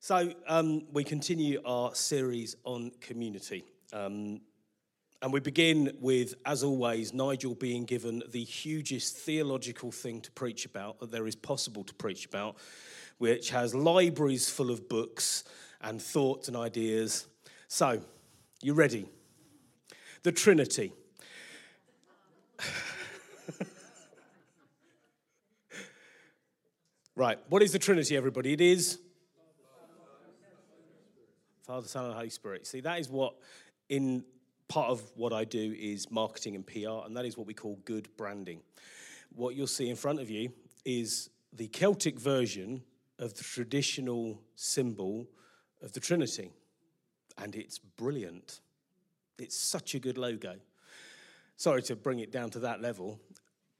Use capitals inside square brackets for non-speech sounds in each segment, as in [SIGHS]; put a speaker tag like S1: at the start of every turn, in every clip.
S1: So, um, we continue our series on community. Um, and we begin with, as always, Nigel being given the hugest theological thing to preach about that there is possible to preach about, which has libraries full of books and thoughts and ideas. So, you ready? The Trinity. [LAUGHS] right, what is the Trinity, everybody? It is Father, Son, and Holy Spirit. See, that is what, in part of what I do is marketing and PR, and that is what we call good branding. What you'll see in front of you is the Celtic version of the traditional symbol of the Trinity, and it's brilliant. It's such a good logo. Sorry to bring it down to that level,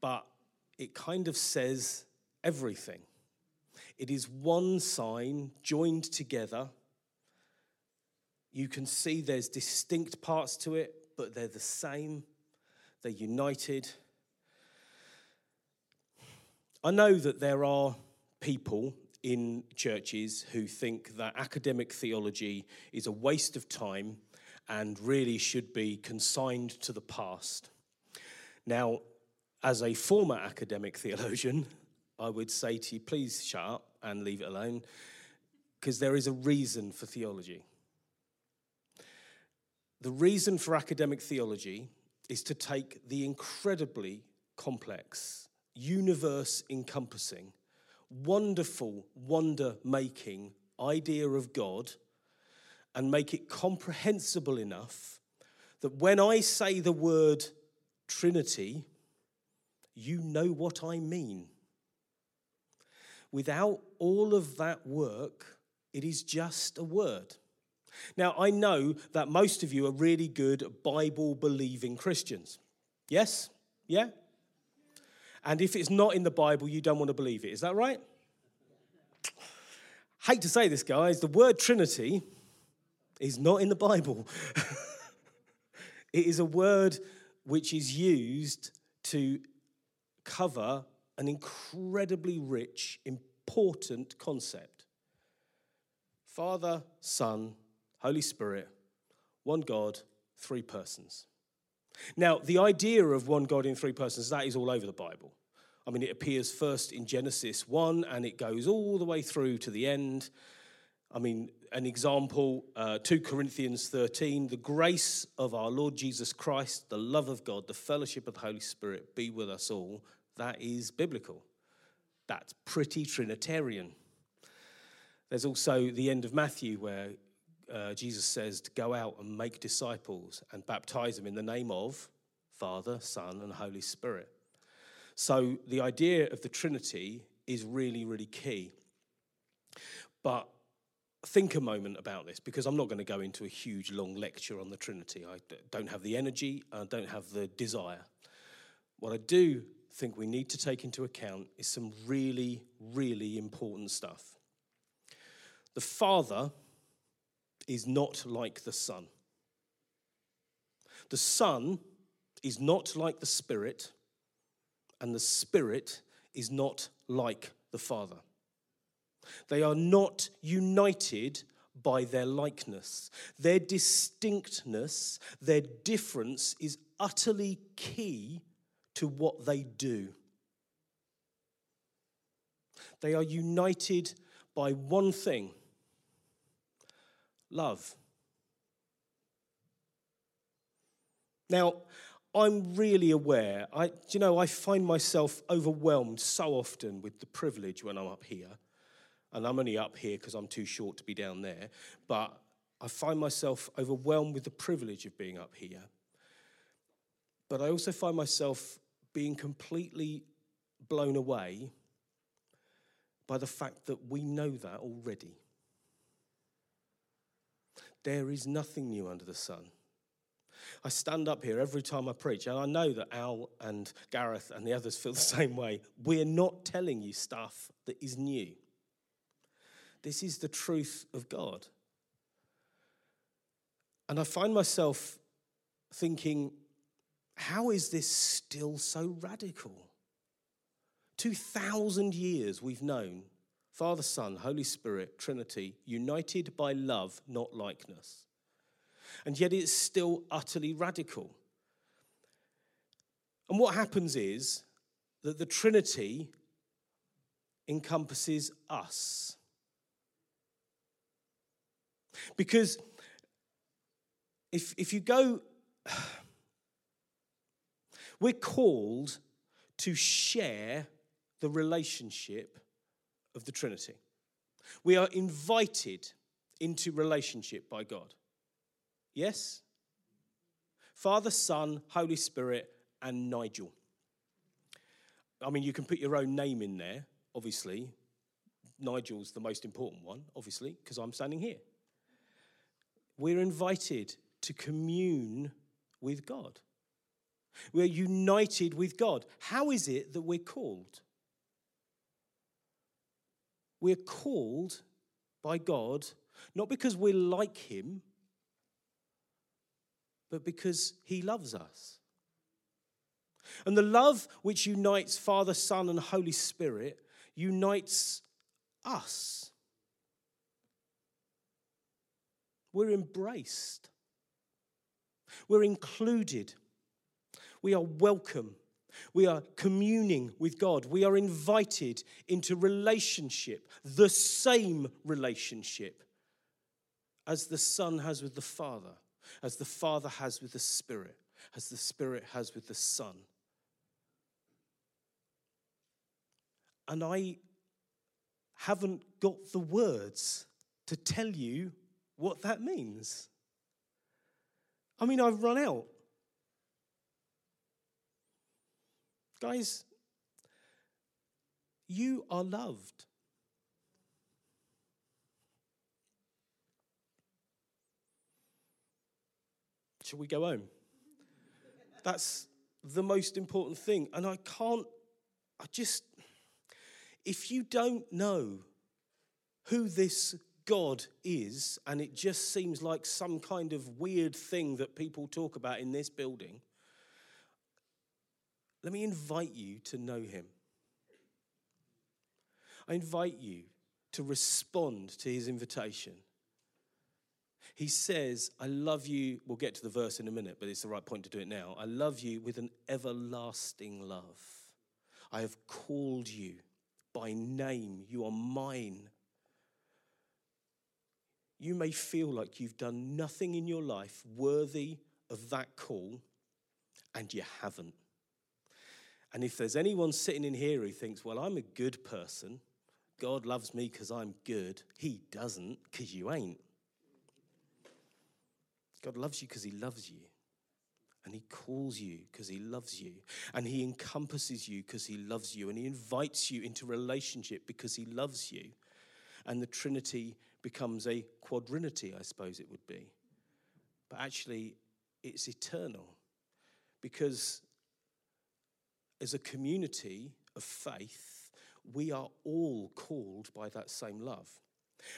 S1: but it kind of says everything. It is one sign joined together you can see there's distinct parts to it, but they're the same, they're united. I know that there are people in churches who think that academic theology is a waste of time and really should be consigned to the past. Now, as a former academic theologian, [LAUGHS] I would say to you, please shut up and leave it alone, because there is a reason for theology. The reason for academic theology is to take the incredibly complex, universe encompassing, wonderful, wonder making idea of God and make it comprehensible enough that when I say the word Trinity, you know what I mean. Without all of that work, it is just a word. Now, I know that most of you are really good Bible believing Christians. Yes? Yeah? And if it's not in the Bible, you don't want to believe it. Is that right? Hate to say this, guys, the word Trinity is not in the Bible. [LAUGHS] it is a word which is used to cover an incredibly rich, important concept Father, Son, Holy Spirit, one God, three persons. Now, the idea of one God in three persons, that is all over the Bible. I mean, it appears first in Genesis 1 and it goes all the way through to the end. I mean, an example, uh, 2 Corinthians 13, the grace of our Lord Jesus Christ, the love of God, the fellowship of the Holy Spirit be with us all. That is biblical. That's pretty Trinitarian. There's also the end of Matthew where uh, Jesus says to go out and make disciples and baptize them in the name of Father, Son, and Holy Spirit. So the idea of the Trinity is really, really key. But think a moment about this because I'm not going to go into a huge long lecture on the Trinity. I don't have the energy, I don't have the desire. What I do think we need to take into account is some really, really important stuff. The Father is not like the Son. The Son is not like the Spirit, and the Spirit is not like the Father. They are not united by their likeness. Their distinctness, their difference is utterly key to what they do. They are united by one thing love. Now, I'm really aware. I, you know, I find myself overwhelmed so often with the privilege when I'm up here. And I'm only up here because I'm too short to be down there. But I find myself overwhelmed with the privilege of being up here. But I also find myself being completely blown away by the fact that we know that already. There is nothing new under the sun. I stand up here every time I preach, and I know that Al and Gareth and the others feel the [LAUGHS] same way. We're not telling you stuff that is new. This is the truth of God. And I find myself thinking, how is this still so radical? 2,000 years we've known Father, Son, Holy Spirit, Trinity, united by love, not likeness. And yet it's still utterly radical. And what happens is that the Trinity encompasses us. Because if, if you go, [SIGHS] we're called to share the relationship of the Trinity. We are invited into relationship by God. Yes? Father, Son, Holy Spirit, and Nigel. I mean, you can put your own name in there, obviously. Nigel's the most important one, obviously, because I'm standing here. We're invited to commune with God. We're united with God. How is it that we're called? We're called by God not because we're like Him, but because He loves us. And the love which unites Father, Son, and Holy Spirit unites us. We're embraced, we're included, we are welcome. We are communing with God. We are invited into relationship, the same relationship as the Son has with the Father, as the Father has with the Spirit, as the Spirit has with the Son. And I haven't got the words to tell you what that means. I mean, I've run out. Guys, you are loved. Shall we go home? That's the most important thing. And I can't, I just, if you don't know who this God is, and it just seems like some kind of weird thing that people talk about in this building, let me invite you to know him. I invite you to respond to his invitation. He says, I love you. We'll get to the verse in a minute, but it's the right point to do it now. I love you with an everlasting love. I have called you by name. You are mine. You may feel like you've done nothing in your life worthy of that call, and you haven't. And if there's anyone sitting in here who thinks, well, I'm a good person, God loves me because I'm good, He doesn't because you ain't. God loves you because He loves you. And He calls you because He loves you. And He encompasses you because He loves you. And He invites you into relationship because He loves you. And the Trinity becomes a quadrinity, I suppose it would be. But actually, it's eternal because as a community of faith, we are all called by that same love.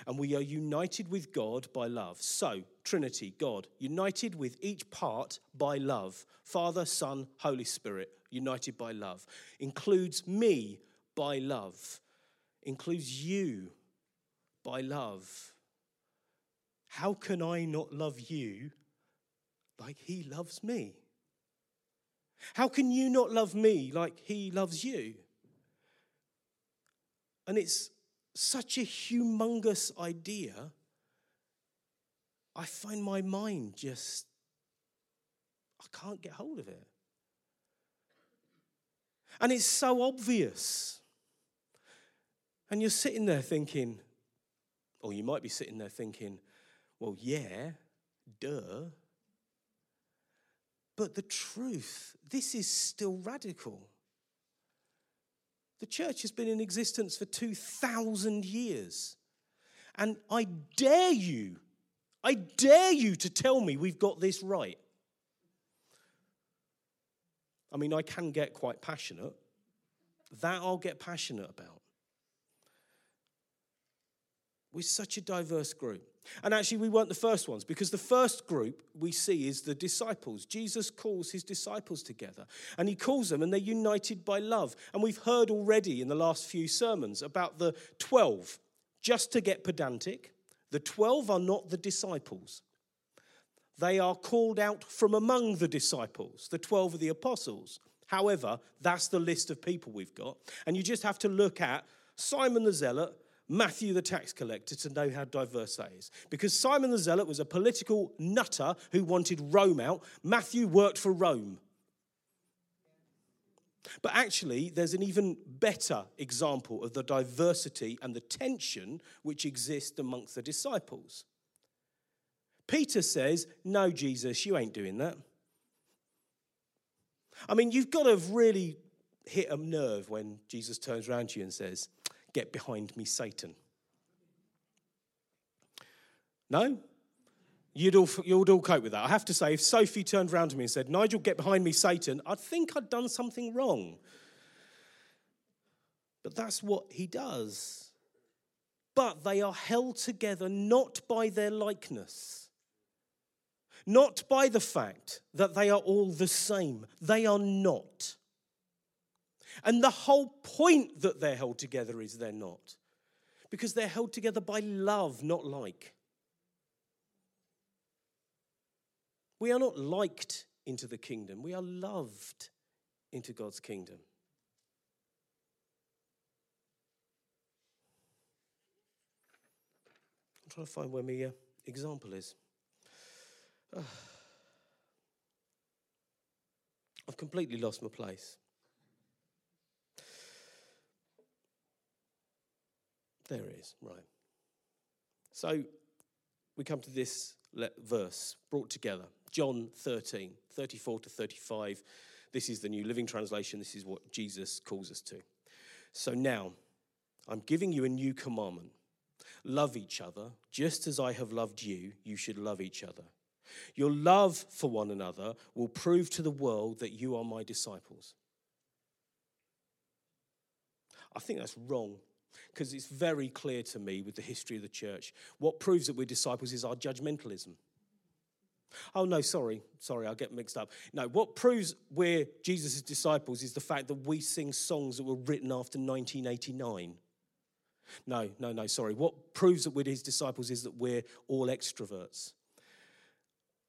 S1: And we are united with God by love. So, Trinity, God, united with each part by love. Father, Son, Holy Spirit, united by love. Includes me by love. Includes you by love. How can I not love you like He loves me? How can you not love me like he loves you? And it's such a humongous idea. I find my mind just, I can't get hold of it. And it's so obvious. And you're sitting there thinking, or you might be sitting there thinking, well, yeah, duh. But the truth, this is still radical. The church has been in existence for 2,000 years. And I dare you, I dare you to tell me we've got this right. I mean, I can get quite passionate. That I'll get passionate about. We're such a diverse group. And actually, we weren't the first ones because the first group we see is the disciples. Jesus calls his disciples together and he calls them and they're united by love. And we've heard already in the last few sermons about the 12. Just to get pedantic, the 12 are not the disciples. They are called out from among the disciples, the 12 of the apostles. However, that's the list of people we've got. And you just have to look at Simon the Zealot, Matthew the tax collector to know how diverse that is. Because Simon the Zealot was a political nutter who wanted Rome out. Matthew worked for Rome. But actually, there's an even better example of the diversity and the tension which exist amongst the disciples. Peter says, No, Jesus, you ain't doing that. I mean, you've got to have really hit a nerve when Jesus turns around to you and says, Get behind me, Satan. No? You'd all, you'd all cope with that. I have to say, if Sophie turned around to me and said, Nigel, get behind me, Satan, I'd think I'd done something wrong. But that's what he does. But they are held together not by their likeness, not by the fact that they are all the same. They are not. And the whole point that they're held together is they're not. Because they're held together by love, not like. We are not liked into the kingdom, we are loved into God's kingdom. I'm trying to find where my uh, example is. [SIGHS] I've completely lost my place. There it is, right. So we come to this verse brought together John 13, 34 to 35. This is the New Living Translation. This is what Jesus calls us to. So now, I'm giving you a new commandment love each other, just as I have loved you, you should love each other. Your love for one another will prove to the world that you are my disciples. I think that's wrong because it's very clear to me with the history of the church. What proves that we're disciples is our judgmentalism. Oh, no, sorry, sorry, I'll get mixed up. No, what proves we're Jesus' disciples is the fact that we sing songs that were written after 1989. No, no, no, sorry. What proves that we're his disciples is that we're all extroverts.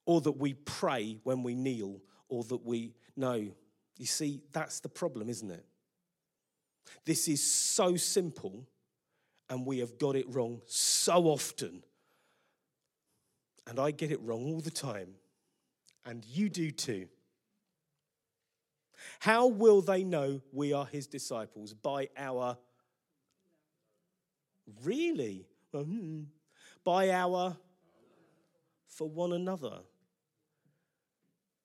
S1: Or that we pray when we kneel, or that we. No, you see, that's the problem, isn't it? This is so simple, and we have got it wrong so often. And I get it wrong all the time, and you do too. How will they know we are his disciples? By our. Really? Hmm. By our. For one another.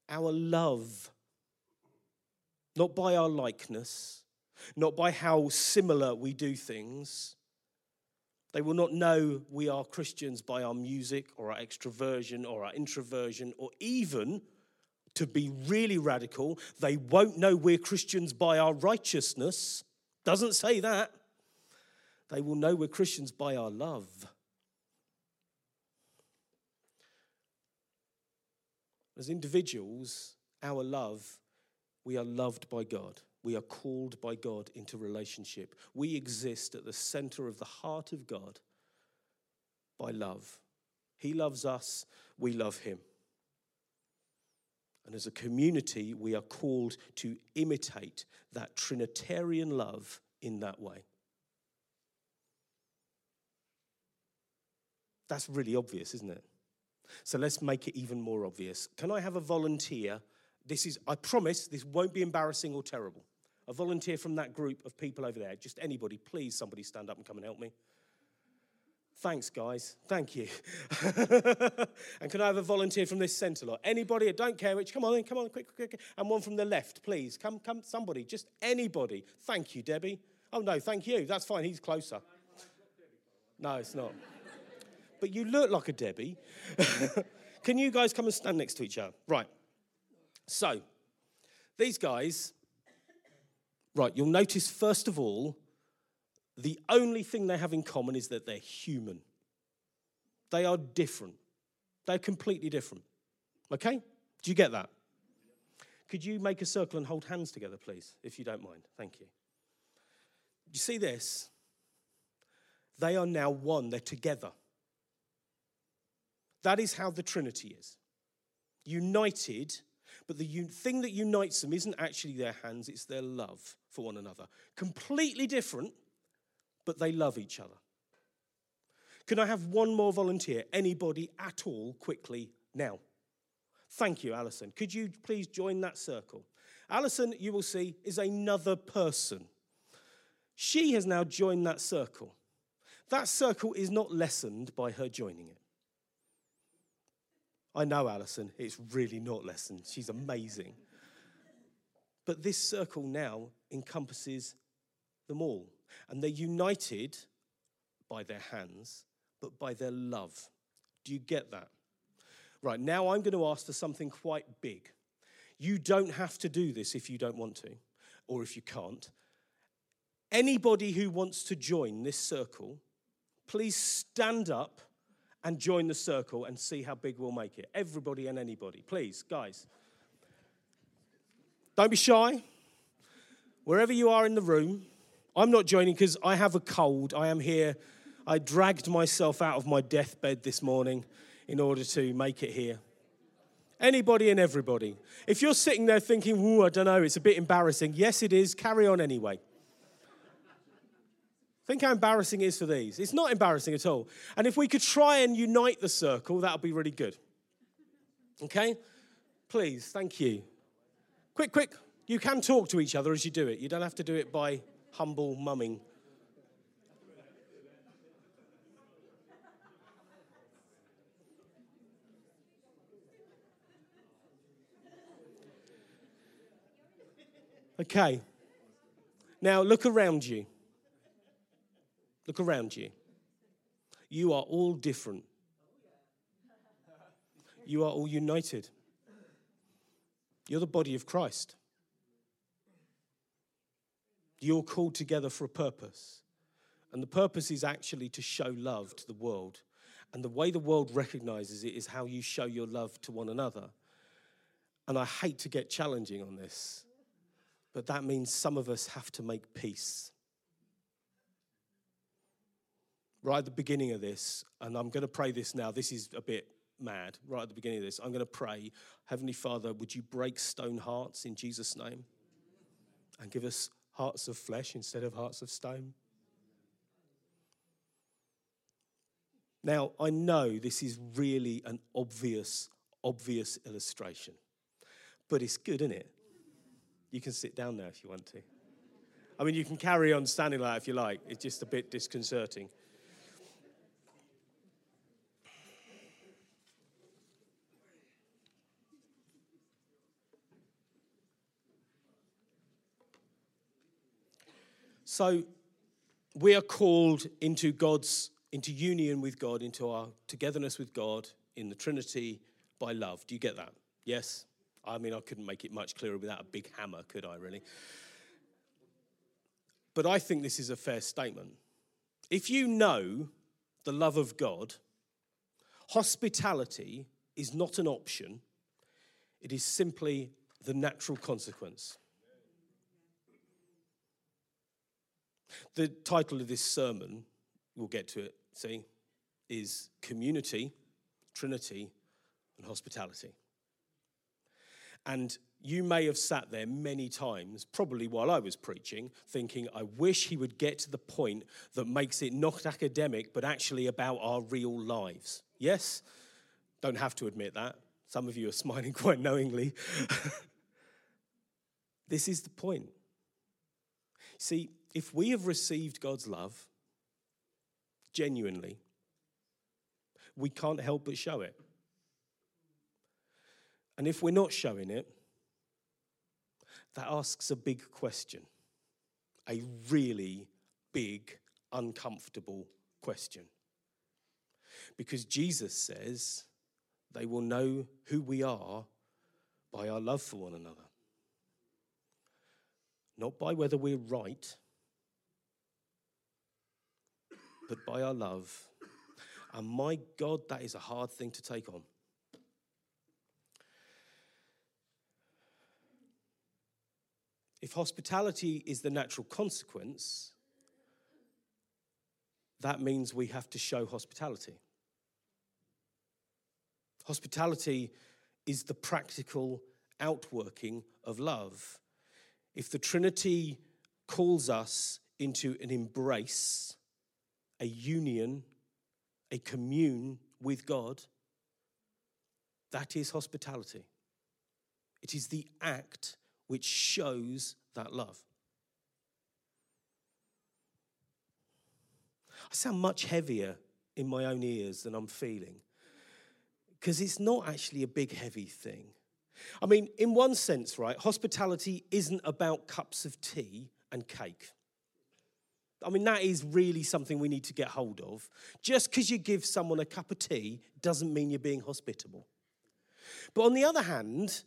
S1: Our love. Not by our likeness, not by how similar we do things. They will not know we are Christians by our music or our extroversion or our introversion, or even, to be really radical, they won't know we're Christians by our righteousness. Doesn't say that. They will know we're Christians by our love. As individuals, our love, we are loved by God. We are called by God into relationship. We exist at the center of the heart of God by love. He loves us, we love him. And as a community, we are called to imitate that Trinitarian love in that way. That's really obvious, isn't it? So let's make it even more obvious. Can I have a volunteer? This is, I promise, this won't be embarrassing or terrible a volunteer from that group of people over there. Just anybody, please, somebody stand up and come and help me. Thanks, guys. Thank you. [LAUGHS] and can I have a volunteer from this centre lot? Anybody? I don't care which. Come on, come on, quick, quick, quick. And one from the left, please. Come, come, somebody. Just anybody. Thank you, Debbie. Oh, no, thank you. That's fine. He's closer. No, it's not. But you look like a Debbie. [LAUGHS] can you guys come and stand next to each other? Right. So, these guys Right, you'll notice, first of all, the only thing they have in common is that they're human. They are different. They're completely different. Okay? Do you get that? Could you make a circle and hold hands together, please, if you don't mind? Thank you. Do you see this? They are now one, they're together. That is how the Trinity is united, but the thing that unites them isn't actually their hands, it's their love for one another. Completely different, but they love each other. Can I have one more volunteer? Anybody at all, quickly, now? Thank you, Alison. Could you please join that circle? Alison, you will see, is another person. She has now joined that circle. That circle is not lessened by her joining it. I know, Alison, it's really not lessened. She's amazing. But this circle now encompasses them all. And they're united by their hands, but by their love. Do you get that? Right, now I'm going to ask for something quite big. You don't have to do this if you don't want to, or if you can't. Anybody who wants to join this circle, please stand up and join the circle and see how big we'll make it. Everybody and anybody, please, guys. Don't be shy. Wherever you are in the room, I'm not joining because I have a cold. I am here. I dragged myself out of my deathbed this morning in order to make it here. Anybody and everybody. If you're sitting there thinking, "Ooh, I don't know, it's a bit embarrassing," yes, it is. Carry on anyway. Think how embarrassing it is for these. It's not embarrassing at all. And if we could try and unite the circle, that would be really good. Okay? Please, thank you. Quick, quick. You can talk to each other as you do it. You don't have to do it by humble mumming. Okay. Now look around you. Look around you. You are all different. You are all united. You're the body of Christ. You're called together for a purpose. And the purpose is actually to show love to the world. And the way the world recognizes it is how you show your love to one another. And I hate to get challenging on this, but that means some of us have to make peace. Right at the beginning of this, and I'm going to pray this now, this is a bit mad. Right at the beginning of this, I'm going to pray, Heavenly Father, would you break stone hearts in Jesus' name and give us hearts of flesh instead of hearts of stone. Now, I know this is really an obvious, obvious illustration, but it's good, isn't it? You can sit down there if you want to. I mean, you can carry on standing like that if you like, it's just a bit disconcerting. So we are called into God's into union with God, into our togetherness with God in the Trinity by love. Do you get that? Yes? I mean, I couldn't make it much clearer without a big hammer, could I really? But I think this is a fair statement. If you know the love of God, hospitality is not an option, it is simply the natural consequence. The title of this sermon, we'll get to it, see, is Community, Trinity, and Hospitality. And you may have sat there many times, probably while I was preaching, thinking, I wish he would get to the point that makes it not academic, but actually about our real lives. Yes? Don't have to admit that. Some of you are [LAUGHS] smiling quite knowingly. [LAUGHS] this is the point. See, if we have received God's love genuinely, we can't help but show it. And if we're not showing it, that asks a big question, a really big, uncomfortable question. Because Jesus says they will know who we are by our love for one another. Not by whether we're right, but by our love. And my God, that is a hard thing to take on. If hospitality is the natural consequence, that means we have to show hospitality. Hospitality is the practical outworking of love. If the Trinity calls us into an embrace, a union, a commune with God, that is hospitality. It is the act which shows that love. I sound much heavier in my own ears than I'm feeling because it's not actually a big, heavy thing. I mean, in one sense, right, hospitality isn't about cups of tea and cake. I mean, that is really something we need to get hold of. Just because you give someone a cup of tea doesn't mean you're being hospitable. But on the other hand,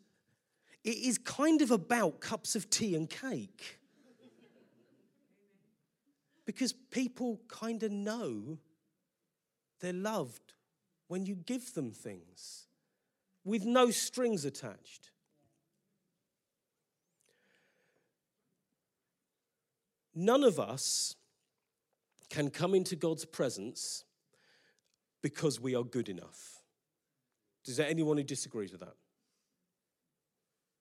S1: it is kind of about cups of tea and cake. because people kind of know they're loved when you give them things with no strings attached. None of us can come into God's presence because we are good enough. Is there anyone who disagrees with that?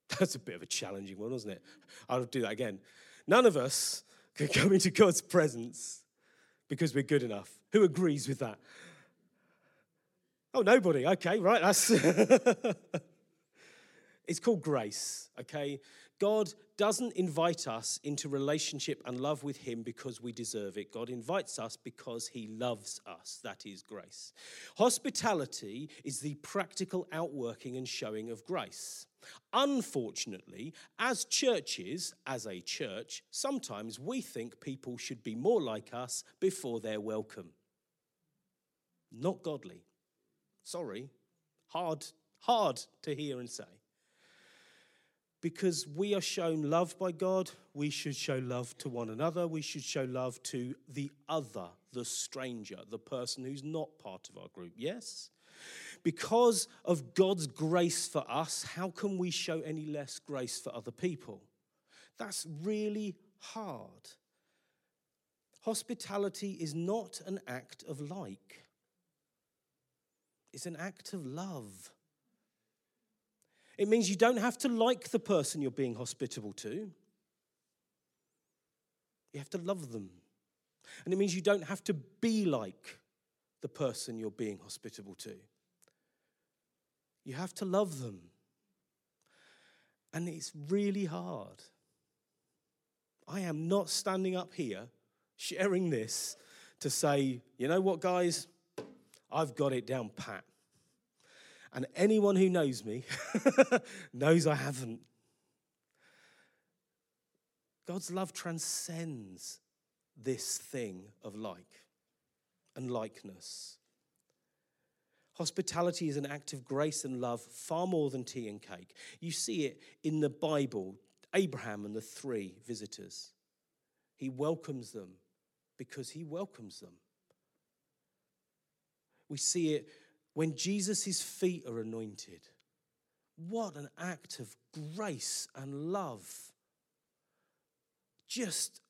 S1: [LAUGHS] That's a bit of a challenging one, wasn't it? I'll do that again. None of us can come into God's presence because we're good enough. Who agrees with that? Oh, nobody. Okay, right. That's [LAUGHS] It's called grace, okay? God doesn't invite us into relationship and love with Him because we deserve it. God invites us because He loves us. That is grace. Hospitality is the practical outworking and showing of grace. Unfortunately, as churches, as a church, sometimes we think people should be more like us before they're welcome. Not godly. Sorry. Hard, hard to hear and say because we are shown love by God, we should show love to one another. We should show love to the other, the stranger, the person who's not part of our group. Yes? Because of God's grace for us, how can we show any less grace for other people? That's really hard. Hospitality is not an act of like, it's an act of love. It means you don't have to like the person you're being hospitable to. You have to love them. And it means you don't have to be like the person you're being hospitable to. You have to love them. And it's really hard. I am not standing up here sharing this to say, you know what, guys, I've got it down pat. And anyone who knows me [LAUGHS] knows I haven't. God's love transcends this thing of like and likeness. Hospitality is an act of grace and love far more than tea and cake. You see it in the Bible Abraham and the three visitors. He welcomes them because he welcomes them. We see it when Jesus' feet are anointed. What an act of grace and love. Just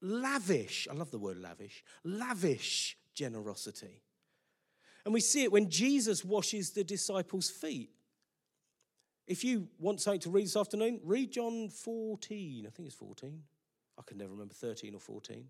S1: lavish, I love the word lavish, lavish generosity. And we see it when Jesus washes the disciples' feet. If you want something to read this afternoon, read John 14. I think it's 14. I can never remember 13 or 14.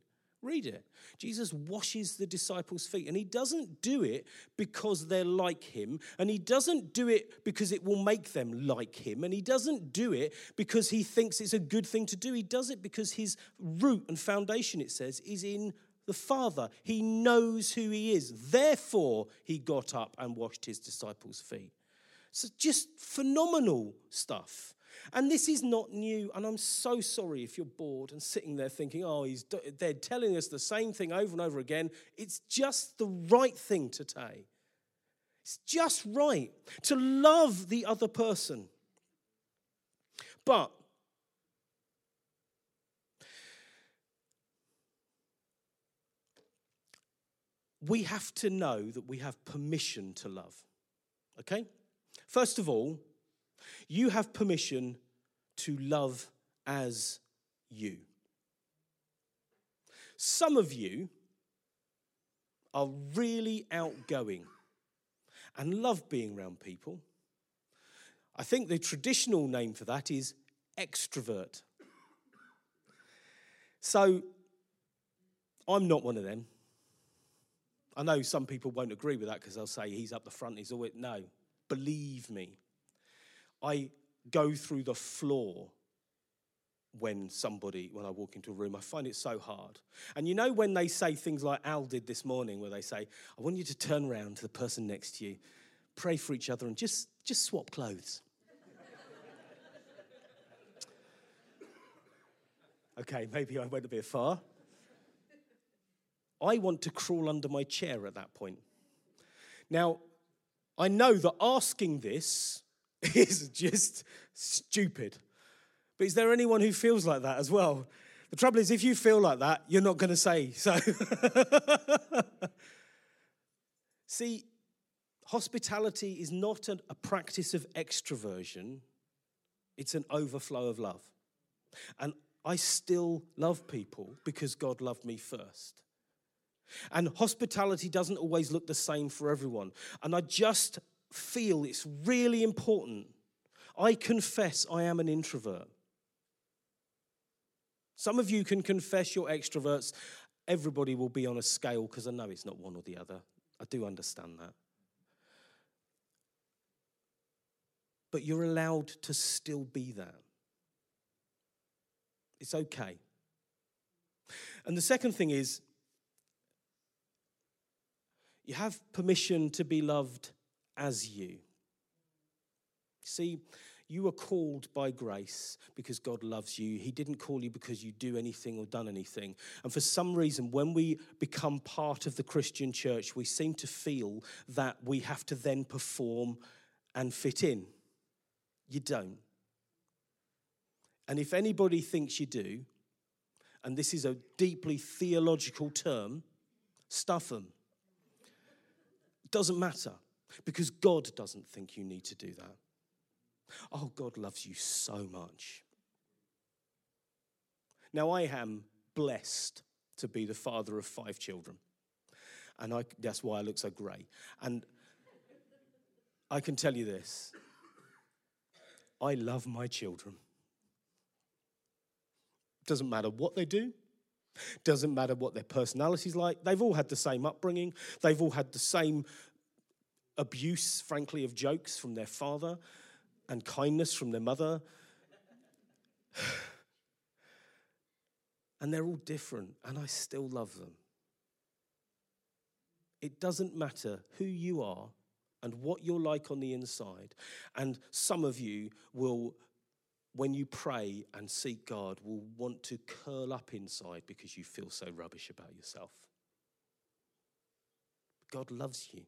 S1: Read it. Jesus washes the disciples' feet, and he doesn't do it because they're like him, and he doesn't do it because it will make them like him, and he doesn't do it because he thinks it's a good thing to do. He does it because his root and foundation, it says, is in the Father. He knows who he is. Therefore, he got up and washed his disciples' feet. So, just phenomenal stuff. And this is not new. And I'm so sorry if you're bored and sitting there thinking, oh, he's, they're telling us the same thing over and over again. It's just the right thing to say. It's just right to love the other person. But we have to know that we have permission to love. Okay? First of all, you have permission to love as you. Some of you are really outgoing and love being around people. I think the traditional name for that is extrovert. So I'm not one of them. I know some people won't agree with that because they'll say he's up the front, he's always. No, believe me. I go through the floor when somebody, when I walk into a room. I find it so hard. And you know, when they say things like Al did this morning, where they say, I want you to turn around to the person next to you, pray for each other, and just, just swap clothes. [LAUGHS] okay, maybe I went a bit far. I want to crawl under my chair at that point. Now, I know that asking this [LAUGHS] is just stupid. But is there anyone who feels like that as well? The trouble is, if you feel like that, you're not going to say so. [LAUGHS] See, hospitality is not a, practice of extroversion, it's an overflow of love. And I still love people because God loved me first. And hospitality doesn't always look the same for everyone. And I just feel it's really important. I confess I am an introvert. Some of you can confess you're extroverts. Everybody will be on a scale because I know it's not one or the other. I do understand that. But you're allowed to still be that. It's okay. And the second thing is, you have permission to be loved as you. See, you are called by grace because God loves you. He didn't call you because you do anything or done anything. And for some reason, when we become part of the Christian church, we seem to feel that we have to then perform and fit in. You don't. And if anybody thinks you do, and this is a deeply theological term, stuff them. Doesn't matter because God doesn't think you need to do that. Oh, God loves you so much. Now, I am blessed to be the father of five children. And I, that's why I look so grey. And I can tell you this I love my children. Doesn't matter what they do, doesn't matter what their personality's like. They've all had the same upbringing, they've all had the same abuse, frankly, of jokes from their father and kindness from their mother. [SIGHS] and they're all different, and I still love them. It doesn't matter who you are and what you're like on the inside. And some of you will, when you pray and seek God, will want to curl up inside because you feel so rubbish about yourself. God loves you.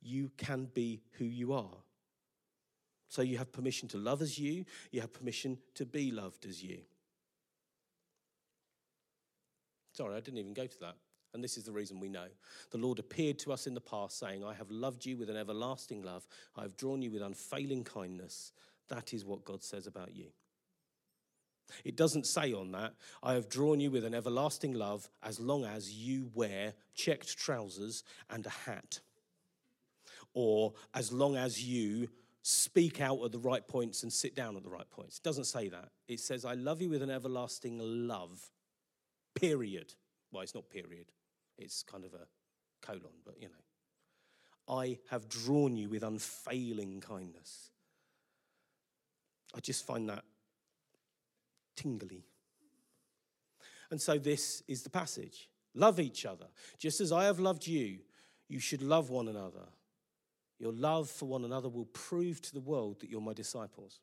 S1: You can be who you are. So you have permission to love as you, you have permission to be loved as you. Sorry, I didn't even go to that. And this is the reason we know. The Lord appeared to us in the past, saying, I have loved you with an everlasting love. I have drawn you with unfailing kindness. That is what God says about you. It doesn't say on that, I have drawn you with an everlasting love as long as you wear checked trousers and a hat. Or as long as you speak out at the right points and sit down at the right points. It doesn't say that. It says, I love you with an everlasting love, period. Well, it's not period, it's kind of a colon, but you know. I have drawn you with unfailing kindness. I just find that tingly. And so this is the passage love each other. Just as I have loved you, you should love one another. Your love for one another will prove to the world that you're my disciples.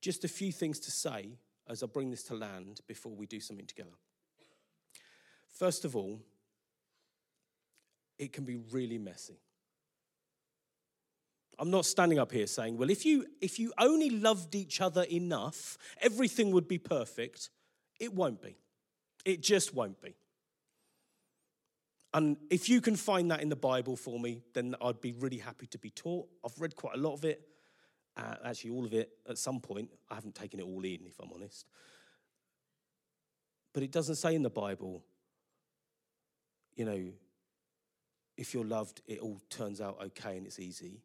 S1: Just a few things to say as I bring this to land before we do something together. First of all, it can be really messy. I'm not standing up here saying, well, if you, if you only loved each other enough, everything would be perfect. It won't be. It just won't be. And if you can find that in the Bible for me, then I'd be really happy to be taught. I've read quite a lot of it, uh, actually, all of it at some point. I haven't taken it all in, if I'm honest. But it doesn't say in the Bible, you know, if you're loved, it all turns out okay and it's easy.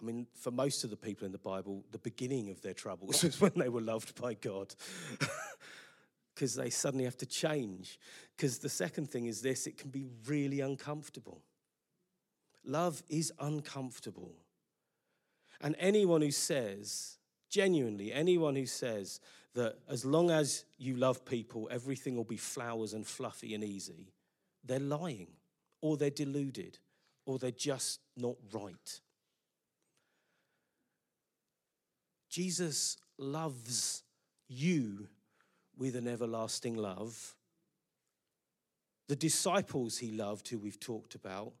S1: I mean, for most of the people in the Bible, the beginning of their troubles [LAUGHS] was when they were loved by God. [LAUGHS] Because they suddenly have to change. Because the second thing is this it can be really uncomfortable. Love is uncomfortable. And anyone who says, genuinely, anyone who says that as long as you love people, everything will be flowers and fluffy and easy, they're lying, or they're deluded, or they're just not right. Jesus loves you with an everlasting love. The disciples he loved, who we've talked about,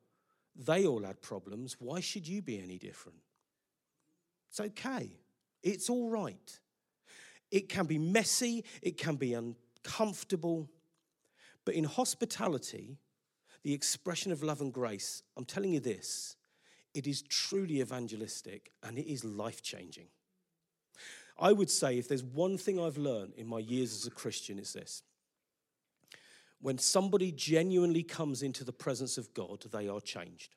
S1: they all had problems. Why should you be any different? It's okay. It's all right. It can be messy, it can be uncomfortable, but in hospitality, the expression of love and grace, I'm telling you this, it is truly evangelistic and it is life changing. I would say if there's one thing I've learned in my years as a Christian, it's this. When somebody genuinely comes into the presence of God, they are changed.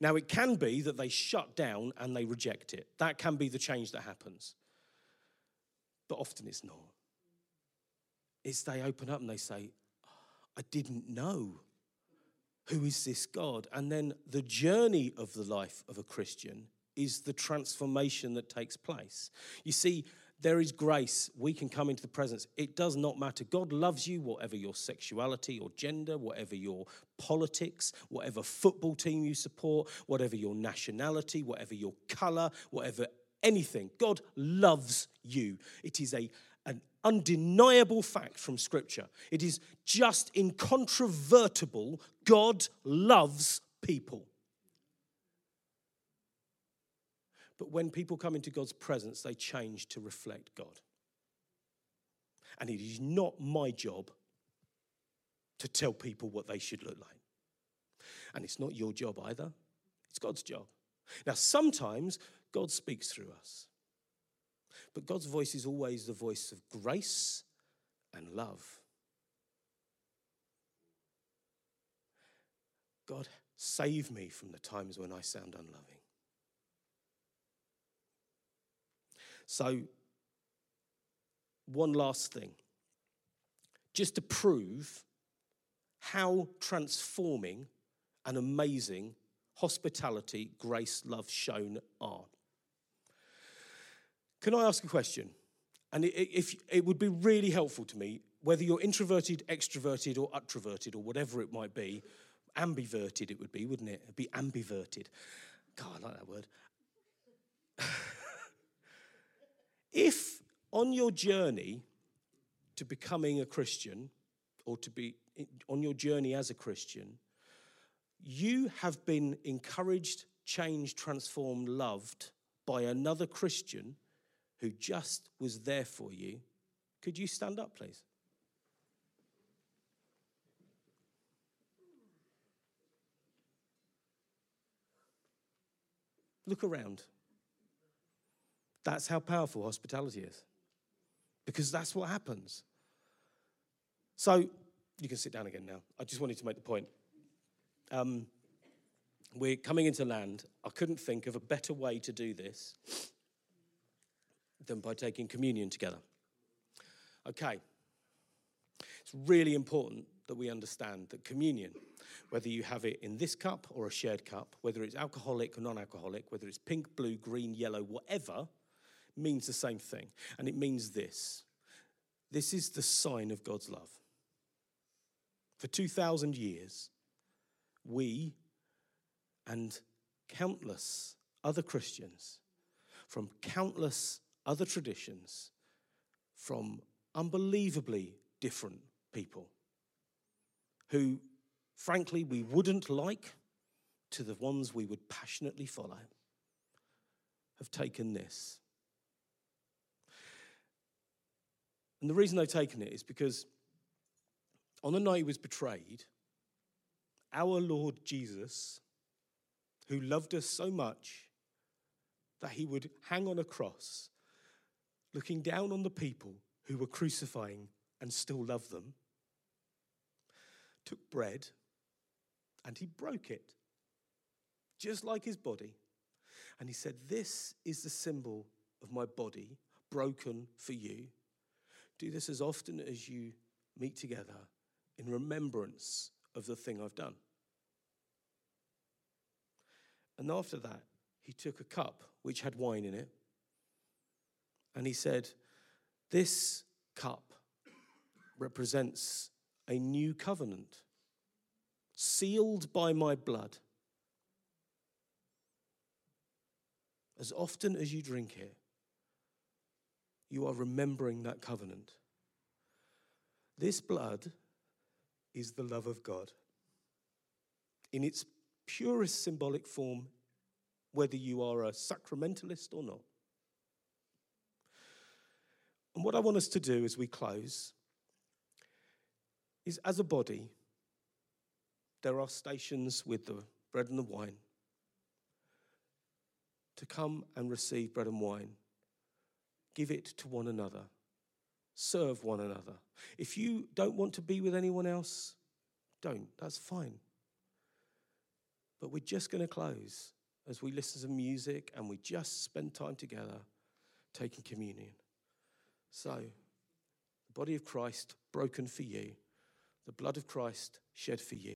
S1: Now, it can be that they shut down and they reject it. That can be the change that happens. But often it's not. It's they open up and they say, I didn't know. Who is this God? And then the journey of the life of a Christian is the transformation that takes place. You see, there is grace. We can come into the presence. It does not matter. God loves you, whatever your sexuality or gender, whatever your politics, whatever football team you support, whatever your nationality, whatever your color, whatever anything. God loves you. It is a, an undeniable fact from Scripture. It is just incontrovertible. God loves people. But when people come into God's presence, they change to reflect God. And it is not my job to tell people what they should look like. And it's not your job either, it's God's job. Now, sometimes God speaks through us, but God's voice is always the voice of grace and love. God, save me from the times when I sound unloving. So, one last thing, just to prove how transforming and amazing hospitality, grace, love shown are. Can I ask a question? And if it would be really helpful to me, whether you're introverted, extroverted, or utroverted, or whatever it might be, ambiverted it would be, wouldn't it? It'd be ambiverted. God, I like that word. [LAUGHS] If on your journey to becoming a Christian, or to be on your journey as a Christian, you have been encouraged, changed, transformed, loved by another Christian who just was there for you, could you stand up, please? Look around. That's how powerful hospitality is. Because that's what happens. So, you can sit down again now. I just wanted to make the point. Um, we're coming into land. I couldn't think of a better way to do this than by taking communion together. Okay. It's really important that we understand that communion, whether you have it in this cup or a shared cup, whether it's alcoholic or non alcoholic, whether it's pink, blue, green, yellow, whatever, means the same thing. And it means this this is the sign of God's love. For 2,000 years, we and countless other Christians from countless other traditions, from unbelievably different people who, frankly, we wouldn't like to the ones we would passionately follow, have taken this And the reason they've taken it is because on the night he was betrayed, our Lord Jesus, who loved us so much that he would hang on a cross, looking down on the people who were crucifying and still love them, took bread and he broke it, just like his body. And he said, This is the symbol of my body broken for you. Do this as often as you meet together in remembrance of the thing I've done. And after that, he took a cup which had wine in it, and he said, This cup represents a new covenant, sealed by my blood. As often as you drink it, you are remembering that covenant. This blood is the love of God. In its purest symbolic form, whether you are a sacramentalist or not. And what I want us to do as we close is as a body, there are stations with the bread and the wine to come and receive bread and wine. Give it to one another. Serve one another. If you don't want to be with anyone else, don't. That's fine. But we're just going to close as we listen to music and we just spend time together taking communion. So, the body of Christ broken for you, the blood of Christ shed for you.